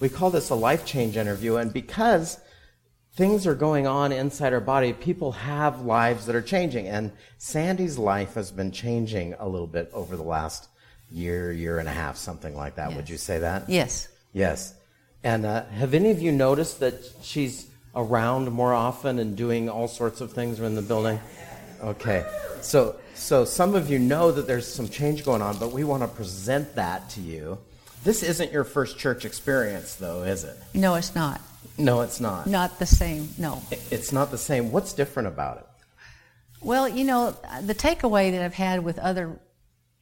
We call this a life change interview, and because things are going on inside our body, people have lives that are changing. And Sandi's life has been changing a little bit over the last year, year and a half, something like that. Yes. Would you say that? Yes. Yes. And uh, have any of you noticed that she's around more often and doing all sorts of things in the building? Okay. So, so some of you know that there's some change going on, but we want to present that to you. This isn't your first church experience, though, is it? No, it's not. No, it's not. Not the same. No. It's not the same. What's different about it? Well, you know, the takeaway that I've had with other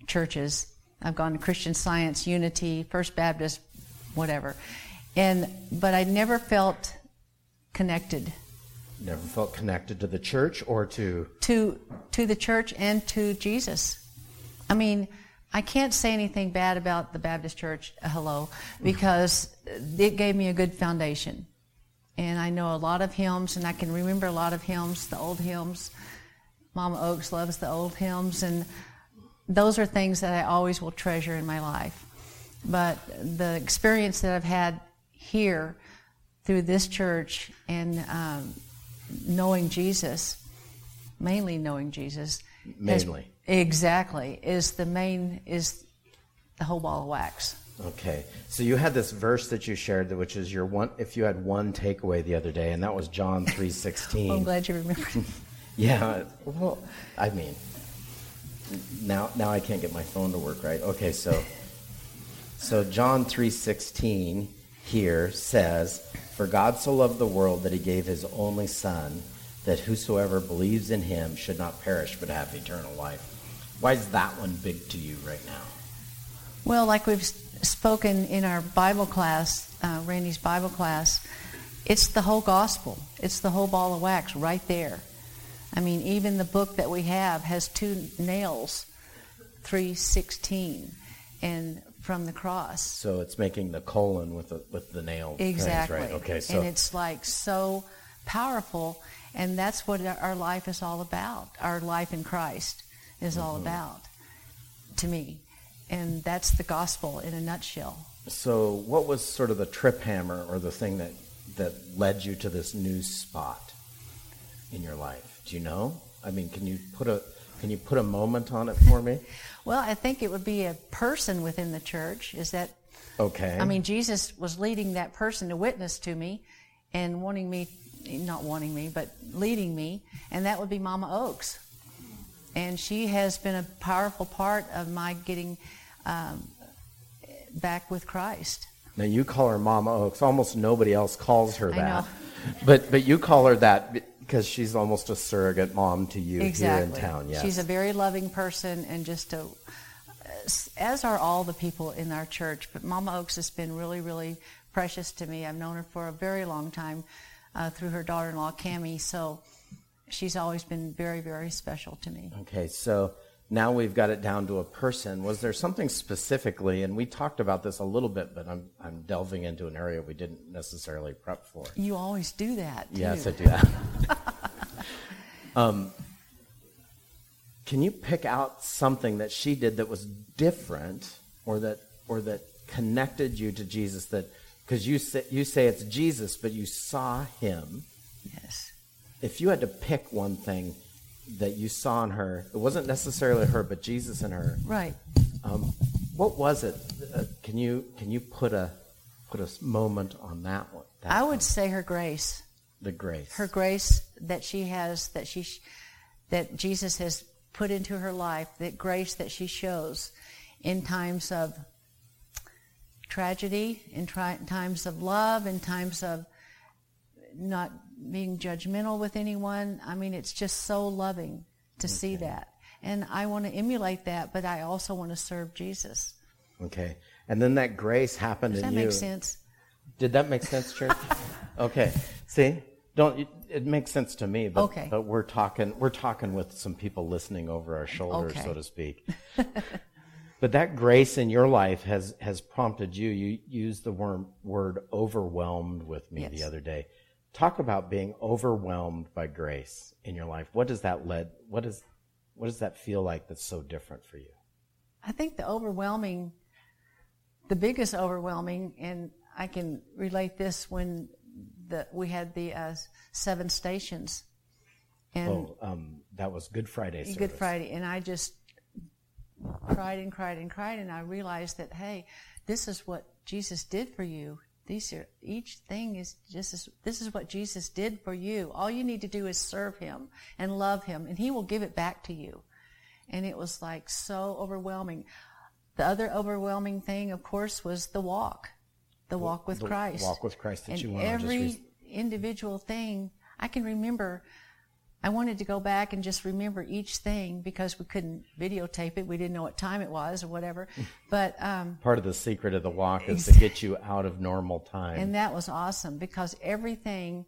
churches, I've gone to Christian Science, Unity, First Baptist, whatever, and but I never felt connected Never felt connected to the church or to. to to the church and to Jesus. I mean, I can't say anything bad about the Baptist church, uh, hello, because it gave me a good foundation. And I know a lot of hymns, and I can remember a lot of hymns, the old hymns. Mama Oaks loves the old hymns, and those are things that I always will treasure in my life. But the experience that I've had here through this church and um, knowing Jesus, mainly knowing Jesus, Mainly. exactly, is the main is the whole ball of wax. Okay. So you had this verse that you shared, which is your one. If you had one takeaway the other day, and that was John three sixteen. I'm glad you remembered. Yeah. Well, I mean, now now I can't get my phone to work right. Okay, so so John three sixteen here says, "For God so loved the world that He gave His only Son, that whosoever believes in Him should not perish but have eternal life." Why is that one big to you right now? Well, like we've spoken in our Bible class, uh, Randy's Bible class, it's the whole gospel. It's the whole ball of wax right there. I mean, even the book that we have has two nails, 316, and from the cross. So it's making the colon with the with the nail. things, Exactly. right? Okay. So and it's like so powerful, and that's what our life is all about. Our life in Christ is all Mm-hmm. about, to me, and that's the gospel in a nutshell. So, what was sort of the trip hammer or the thing that, that led you to this new spot in your life? Do you know? I mean, can you put a can you put a moment on it for me? Well, I think it would be a person within the church. Is that Okay. I mean, Jesus was leading that person to witness to me and wanting me, not wanting me, but leading me, and that would be Mama Oaks. And she has been a powerful part of my getting um, back with Christ. now you call her Mama Oaks. Almost nobody else calls her I that. know. But but you call her that because she's almost a surrogate mom to you exactly. here in town. Yes. She's a very loving person and just a, as are all the people in our church. But Mama Oaks has been really, really precious to me. I've known her for a very long time uh, through her daughter-in-law, Cami. So she's always been very, very special to me. Okay, so now we've got it down to a person. Was there something specifically, and we talked about this a little bit, but I'm, I'm delving into an area we didn't necessarily prep for. You always do that. Too. Yes, I do that. um, can you pick out something that she did that was different, or that, or that connected you to Jesus? That because you say you say it's Jesus, but you saw him. Yes. If you had to pick one thing that you saw in her, it wasn't necessarily her, but Jesus in her. Right. Um, what was it? Uh, can you can you put a put a moment on that one? That I one? would say her grace. the grace. her grace that she has that she that Jesus has put into her life that grace that she shows in times of tragedy in tri- times of love in times of not being judgmental with anyone i mean it's just so loving to see that and i want to emulate that but i also want to serve jesus Okay. And then that grace happened does in that you. make sense Did that make sense, Church? okay. See, don't it, it makes sense to me, but Okay. but we're talking we're talking with some people listening over our shoulders, Okay. so to speak. but that grace in your life has has prompted you. You used the word word overwhelmed with me the other day. Talk about being overwhelmed by grace in your life. What does that led? What does what does that feel like? That's so different for you. I think the overwhelming, the biggest overwhelming, and I can relate this when the, we had the uh, seven stations. And oh, um, that was Good Friday service. Good Friday. And I just cried and cried and cried. And I realized that, hey, this is what Jesus did for you. These are, each thing is just as, this is what Jesus did for you. All you need to do is serve him and love him and he will give it back to you. And it was like so overwhelming. The other overwhelming thing, of course, was the walk, the walk with the Christ. Walk with Christ that and you went every. Just individual thing, I can remember I wanted to go back and just remember each thing because we couldn't videotape it. We didn't know what time it was or whatever. But um, part of the secret of the walk is to get you out of normal time. And that was awesome because everything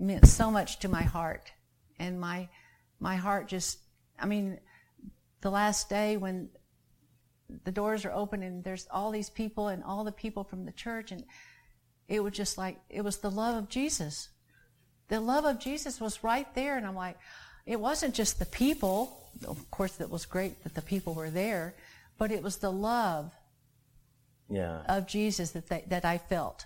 meant so much to my heart, and my my heart just. I mean, the last day when the doors are open and there's all these people and all the people from the church and it was just like it was the love of Jesus the love of Jesus was right there. And I'm like, it wasn't just the people. Of course, it was great that the people were there, but it was the love yeah. of Jesus that they, that I felt.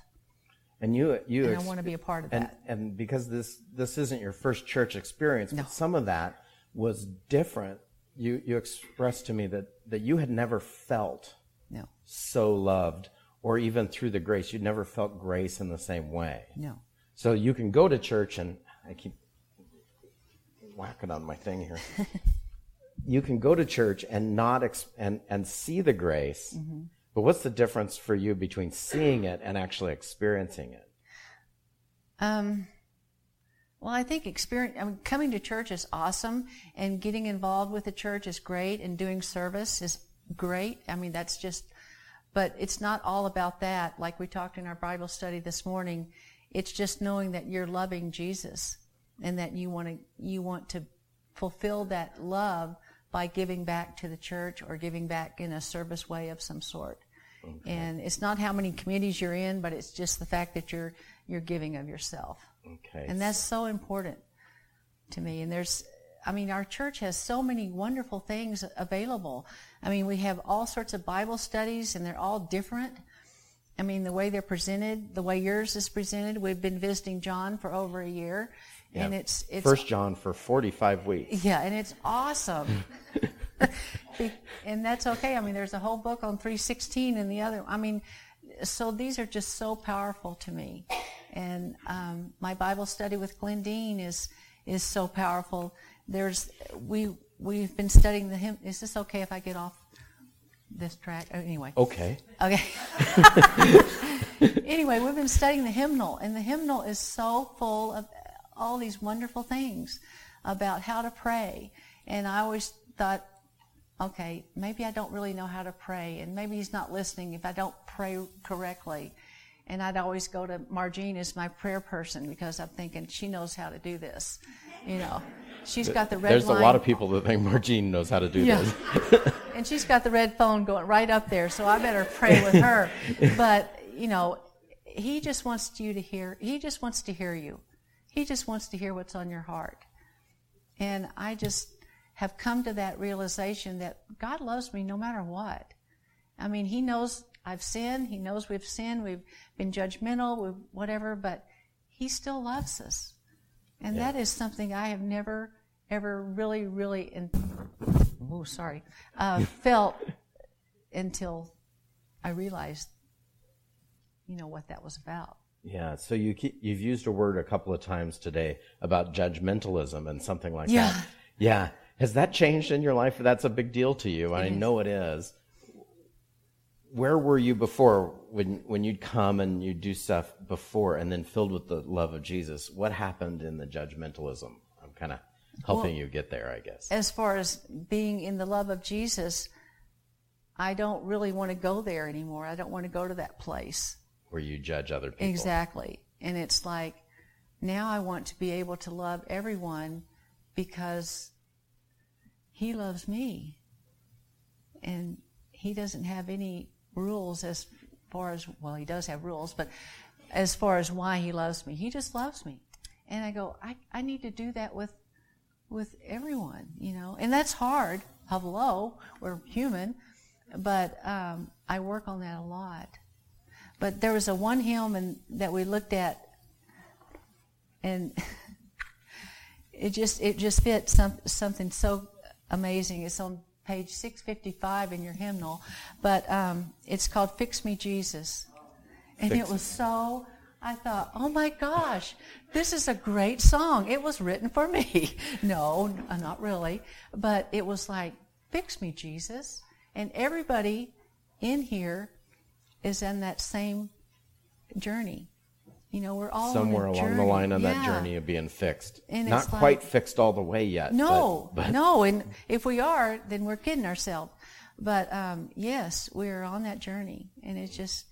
And you, you, and I want to be a part of and, that. And because this this isn't your first church experience, no. but some of that was different. You you expressed to me that that you had never felt no. so loved, or even through the grace, you'd never felt grace in the same way. No. So you can go to church, and I keep whacking on my thing here. you can go to church and not ex- and and see the grace, mm-hmm. but what's the difference for you between seeing it and actually experiencing it? Um. Well, I think experience, I mean, coming to church is awesome, and getting involved with the church is great, and doing service is great. I mean, that's just, but it's not all about that. Like we talked in our Bible study this morning, it's just knowing that you're loving Jesus and that you want to you want to fulfill that love by giving back to the church or giving back in a service way of some sort. Okay. And it's not how many committees you're in, but it's just the fact that you're you're giving of yourself. Okay. And that's so important to me. And there's I mean, our church has so many wonderful things available. I mean, we have all sorts of Bible studies and they're all different. I mean, the way they're presented, the way yours is presented. We've been visiting John for over a year, yeah. and it's it's First John for forty-five weeks. Yeah, and it's awesome. and that's okay. I mean, there's a whole book on 316 and the other. I mean, so these are just so powerful to me. And um, my Bible study with Glendine is is so powerful. There's we we've been studying the hymn. Is this okay if I get off this track. Oh, anyway. Okay. Okay. anyway, we've been studying the hymnal, and the hymnal is so full of all these wonderful things about how to pray. And I always thought, okay, maybe I don't really know how to pray, and maybe he's not listening if I don't pray correctly. And I'd always go to Margene as my prayer person because I'm thinking she knows how to do this, you know. She's got the red. There's line. a lot of people that think Margene knows how to do yeah. this. and she's got the red phone going right up there, so I better pray with her. But you know, he just wants you to hear. He just wants to hear you. He just wants to hear what's on your heart. And I just have come to that realization that God loves me no matter what. I mean, He knows I've sinned. He knows we've sinned. We've been judgmental, we've whatever, but He still loves us. And yeah. that is something I have never, ever really, really, in, oh, sorry, uh, felt until I realized, you know, what that was about. Yeah, so you keep, you've used a word a couple of times today about judgmentalism and something like yeah. that. Yeah. Has that changed in your life? That's a big deal to you. It I is. know it is where were you before when when you'd come and you'd do stuff before and then filled with the love of Jesus? What happened in the judgmentalism? I'm kind of helping well, you get there, I guess. As far as being in the love of Jesus, I don't really want to go there anymore. I don't want to go to that place where you judge other people. Exactly. And it's like now I want to be able to love everyone because he loves me. And he doesn't have any rules as far as, well, he does have rules, but as far as why he loves me. He just loves me. And I go, I, I need to do that with, with everyone, you know, and that's hard. Hello, we're human, but um, I work on that a lot. But there was a one hymn that we looked at, and it just it just fit some, something so amazing. It's on page 655 in your hymnal, but um, it's called "Fix Me, Jesus," and Fix it was so. I thought, oh my gosh, this is a great song. It was written for me. no, not really, but it was like, "Fix me, Jesus," and everybody in here is in that same journey. You know, we're all somewhere along the line on that journey of being fixed. And Not like- quite fixed all the way yet. No, but, but no, and if we are, then we're kidding ourselves. But um, yes, we're on that journey, and it's just,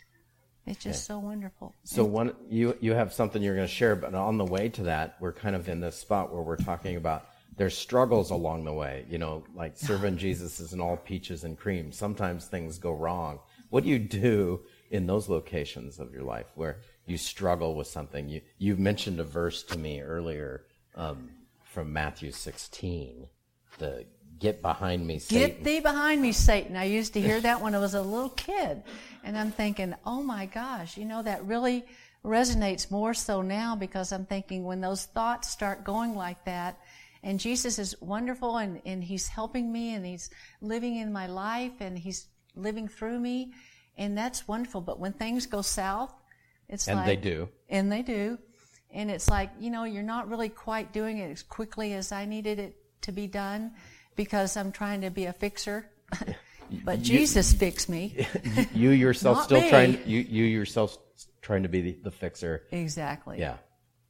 it's just so wonderful. So one, you you have something you're going to share, but on the way to that, we're kind of in this spot where we're talking about there's struggles along the way. You know, like serving Jesus isn't all peaches and cream. Sometimes things go wrong. What do you do in those locations of your life where you struggle with something? You you mentioned a verse to me earlier um, from Matthew 16. The get behind me, Satan. Get thee behind me, Satan. I used to hear that when I was a little kid. And I'm thinking, oh my gosh, you know, that really resonates more so now because I'm thinking when those thoughts start going like that, and Jesus is wonderful and, and He's helping me and He's living in my life and He's living through me, and that's wonderful. But when things go south, it's And like. they do. And they do. And it's like, you know, you're not really quite doing it as quickly as I needed it to be done because I'm trying to be a fixer. but Jesus fixed me. you yourself still me. trying you you yourself trying to be the, the fixer. exactly. Yeah.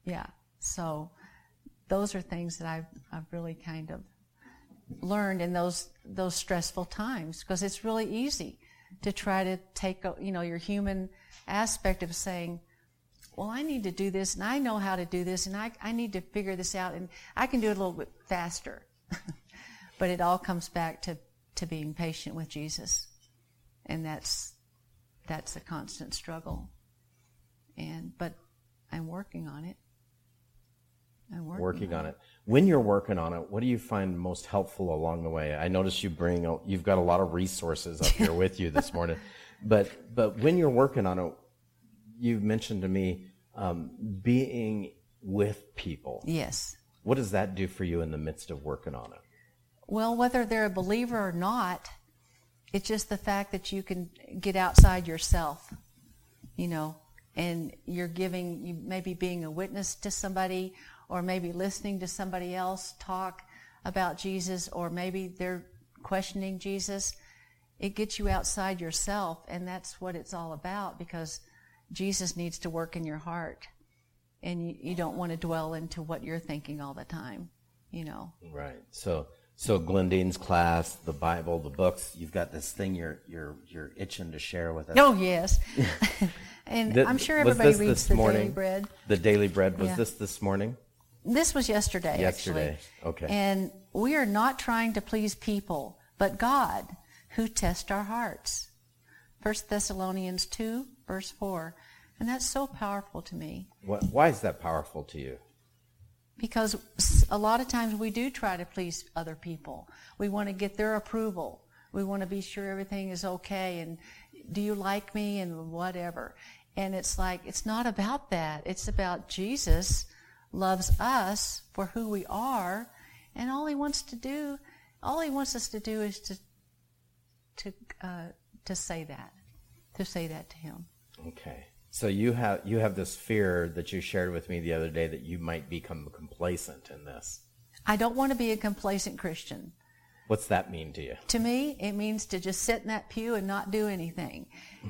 Yeah. So those are things that I've, I've really kind of learned in those, those stressful times because it's really easy to try to take, you know, your human aspect of saying, well, I need to do this and I know how to do this and I, I need to figure this out and I can do it a little bit faster. but it all comes back to, to being patient with Jesus. And that's, that's a constant struggle. And, but I'm working on it. I'm working, working on it. When you're working on it, what do you find most helpful along the way? I notice you bring a, you've got a lot of resources up here with you this morning, but but when you're working on it, you've mentioned to me um, being with people. Yes. What does that do for you in the midst of working on it? Well, whether they're a believer or not, it's just the fact that you can get outside yourself, you know, and you're giving, you maybe being a witness to somebody, or maybe listening to somebody else talk about Jesus, or maybe they're questioning Jesus. It gets you outside yourself, and that's what it's all about because Jesus needs to work in your heart, and you, you don't want to dwell into what you're thinking all the time, you know. Right. So so Glendine's class, the Bible, the books, you've got this thing you're you're you're itching to share with us. Oh yes, and Th- I'm sure everybody this reads the morning? Daily Bread. The Daily Bread was Yeah. this this morning? This was yesterday. Yesterday, actually. okay. And we are not trying to please people, but God, who test our hearts. First Thessalonians two, verse four, and that's so powerful to me What, why is that powerful to you? because a lot of times we do try to please other people. We want to get their approval. We want to be sure everything is okay and do you like me and whatever. And it's like, it's not about that. It's about Jesus loves us for who we are and all he wants to do, all he wants us to do is to, to, uh, to say that, to say that to him. Okay. So you have you have this fear that you shared with me the other day that you might become complacent in this. I don't want to be a complacent Christian. What's that mean to you? to me it means to just sit in that pew and not do anything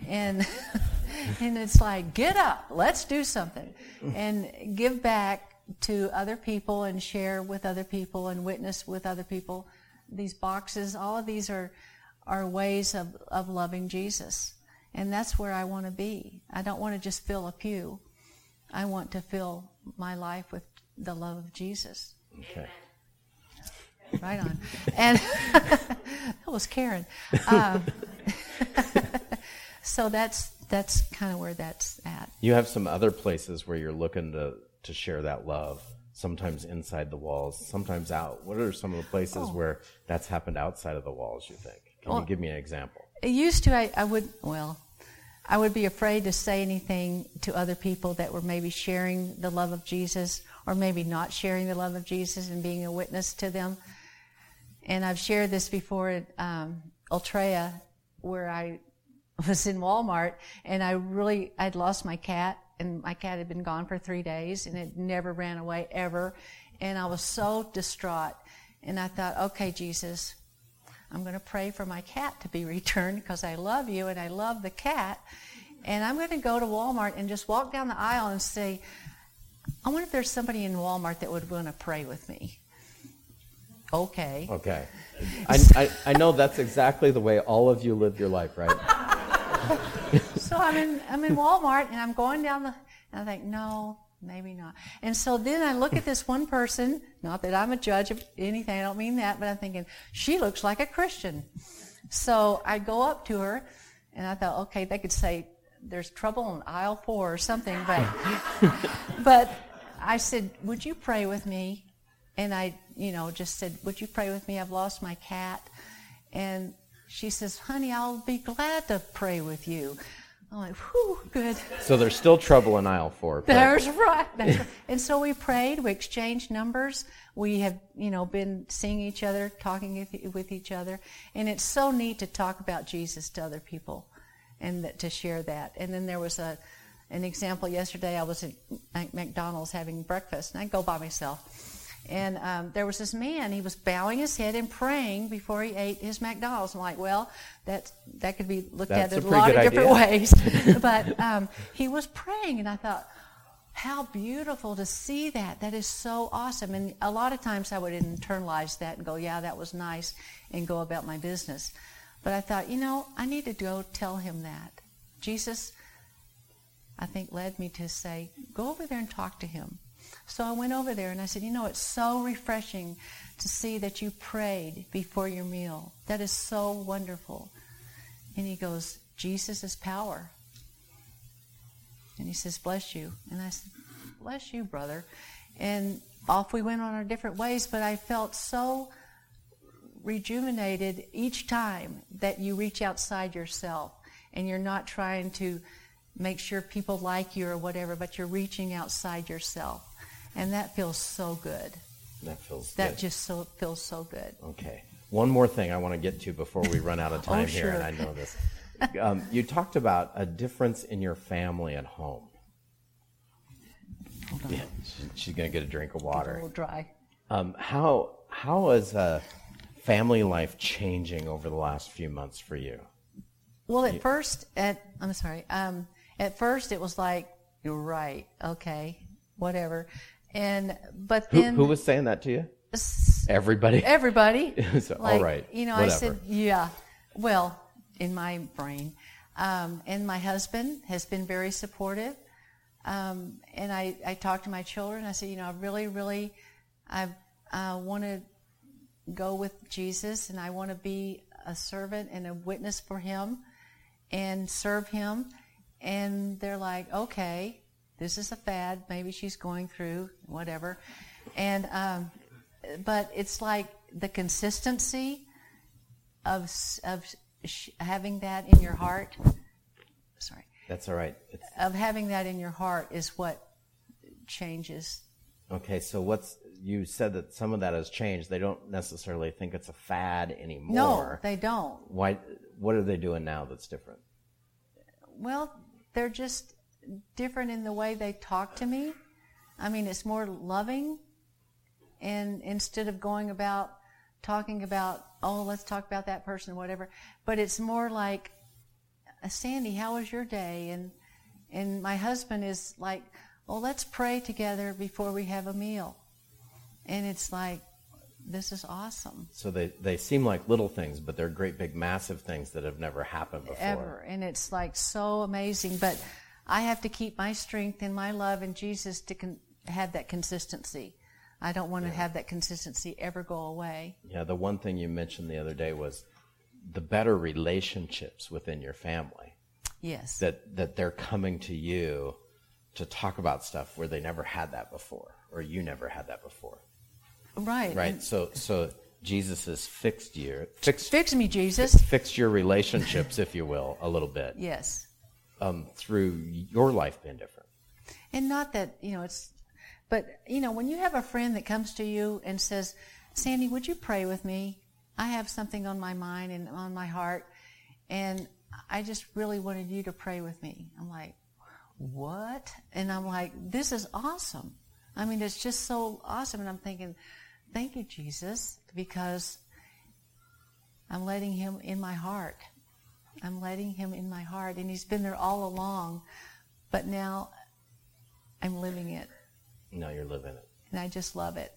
and and it's like get up let's do something and give back to other people and share with other people and witness with other people these boxes all of these are are ways of, of loving jesus and that's where i want to be i don't want to just fill a pew i want to fill my life with the love of jesus Okay. Right on. And that was Karen. Um, so that's that's kind of where that's at. You have some other places where you're looking to to share that love. Sometimes inside the walls, sometimes out. What are some of the places Oh. where that's happened outside of the walls? You think? Can Well- you give me an example? It used to, I, I would, well, I would be afraid to say anything to other people that were maybe sharing the love of Jesus or maybe not sharing the love of Jesus and being a witness to them. And I've shared this before at um, where I was in Walmart and I really, I'd lost my cat and my cat had been gone for three days and it never ran away ever. And I was so distraught. And I thought, okay, Jesus, I'm going to pray for my cat to be returned because I love you and I love the cat. And I'm going to go to Walmart and just walk down the aisle and say, I wonder if there's somebody in Walmart that would want to pray with me. Okay. Okay. I, I, I know that's exactly the way all of you live your life, right? so I'm in I'm in Walmart and I'm going down the and I think, no, maybe not. And so then I look at this one person, not that I'm a judge of anything, I don't mean that, but I'm thinking, she looks like a Christian. So I go up to her and I thought, okay, they could say there's trouble in aisle four or something, but but I said, Would you pray with me? And I, you know, just said, Would you pray with me? I've lost my cat. And she says, Honey, I'll be glad to pray with you. I'm like, whew, good. So there's still trouble in aisle four. But... There's right. That's right. And so we prayed, we exchanged numbers. We have, you know, been seeing each other, talking with each other. And it's so neat to talk about Jesus to other people and to share that. And then there was a, an example yesterday. I was at McDonald's having breakfast, and I go by myself. And um, there was this man, he was bowing his head and praying before he ate his McDonald's. I'm like, well, that, that could be looked That's at in a lot of idea. different ways. but um, he was praying, and I thought, how beautiful to see that. That is so awesome. And a lot of times I would internalize that and go, yeah, that was nice, and go about my business. But I thought, you know, I need to go tell him that. Jesus, I think, led me to say, go over there and talk to him. So I went over there and I said, You know, it's so refreshing to see that you prayed before your meal. That is so wonderful. And he goes, Jesus is power. And he says, Bless you. And I said, Bless you, brother. And off we went on our different ways, but I felt so rejuvenated each time that you reach outside yourself and you're not trying to make sure people like you or whatever, but you're reaching outside yourself. And that feels so good. That feels That good. just so feels so good. Okay. One more thing I want to get to before we run out of time Oh, here, sure. and I know this. Um, you talked about a difference in your family at home. Hold on. Yeah, she- she's going to get a drink of A water. little dry. Um, how how is uh, family life changing over the last few months for you? Well, at first, at I'm sorry. Um, at first, it was like you're right, okay, whatever, and but Who, then who was saying that to you? s- Everybody. everybody. So, like, right, You know, I said, yeah. Well, in my brain, um, and my husband has been very supportive. Um, and I, I talked to my children. I said, you know, I really, really, I uh, want to go with Jesus, and I want to be a servant and a witness for Him, and serve Him. And they're like, okay, this is a fad. Maybe she's going through whatever. And um, but it's like the consistency of of sh- having that in your heart. Sorry, That's all right. It's, of having that in your heart is what changes. okay, so what's you said that some of that has changed. They don't necessarily think it's a fad anymore. No, they don't. Why? What are they doing now that's different? Well, they're just different in the way they talk to me. I mean, it's more loving, and instead of going about talking about, oh, let's talk about that person or whatever, but it's more like, "Uh, Sandi, how was your day? And and my husband is like, well, let's pray together before we have a meal, and it's like, this is awesome. So they, they seem like little things, but they're great big massive things that have never happened before. ever. And it's like so amazing. But I have to keep my strength and my love in Jesus to con- have that consistency. I don't want to have that consistency ever go away. Yeah, the one thing you mentioned the other day was the better relationships within your family. Yes. That that they're coming to you to talk about stuff where they never had that before, or you never had that before. right. Right? And So so Jesus has fixed you fixed Fix me, Jesus. fixed your relationships, if you will, a little bit. Yes. Um, through your life been different. And not that, you know, it's, but, you know, when you have a friend that comes to you and says, Sandi, would you pray with me? I have something on my mind and on my heart, and I just really wanted you to pray with me. I'm like, what? And I'm like, this is awesome. I mean, it's just so awesome. And I'm thinking, thank you, Jesus, because I'm letting him in my heart. I'm letting him in my heart. And he's been there all along. But now I'm living it. No, you're living it. And I just love it.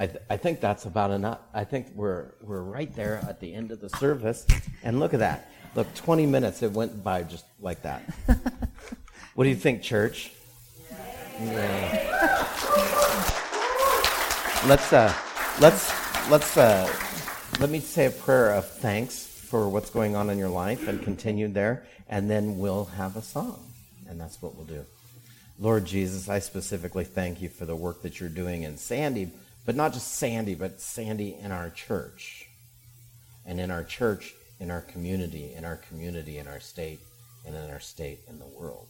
I, th- I think that's about enough. I think we're we're right there at the end of the service, and look at that. Look, 20 minutes it went by just like that. what do you think, church? Yeah. Let's uh, let's let's uh, let me say a prayer of thanks for what's going on in your life and continue there, and then we'll have a song, and that's what we'll do. Lord Jesus, I specifically thank you for the work that you're doing in Sandi but not just Sandi, but Sandi in our church. And in our church, in our community, in our community, in our state, and in our state in the world.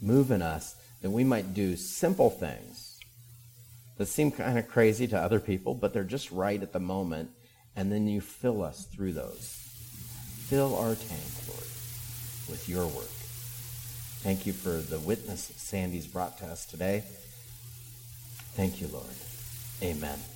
Move in us that we might do simple things that seem kind of crazy to other people, but they're just right at the moment. And then you fill us through those. Fill our tank, Lord, with your work. Thank you for the witness Sandi's brought to us today. Thank you, Lord. Amen.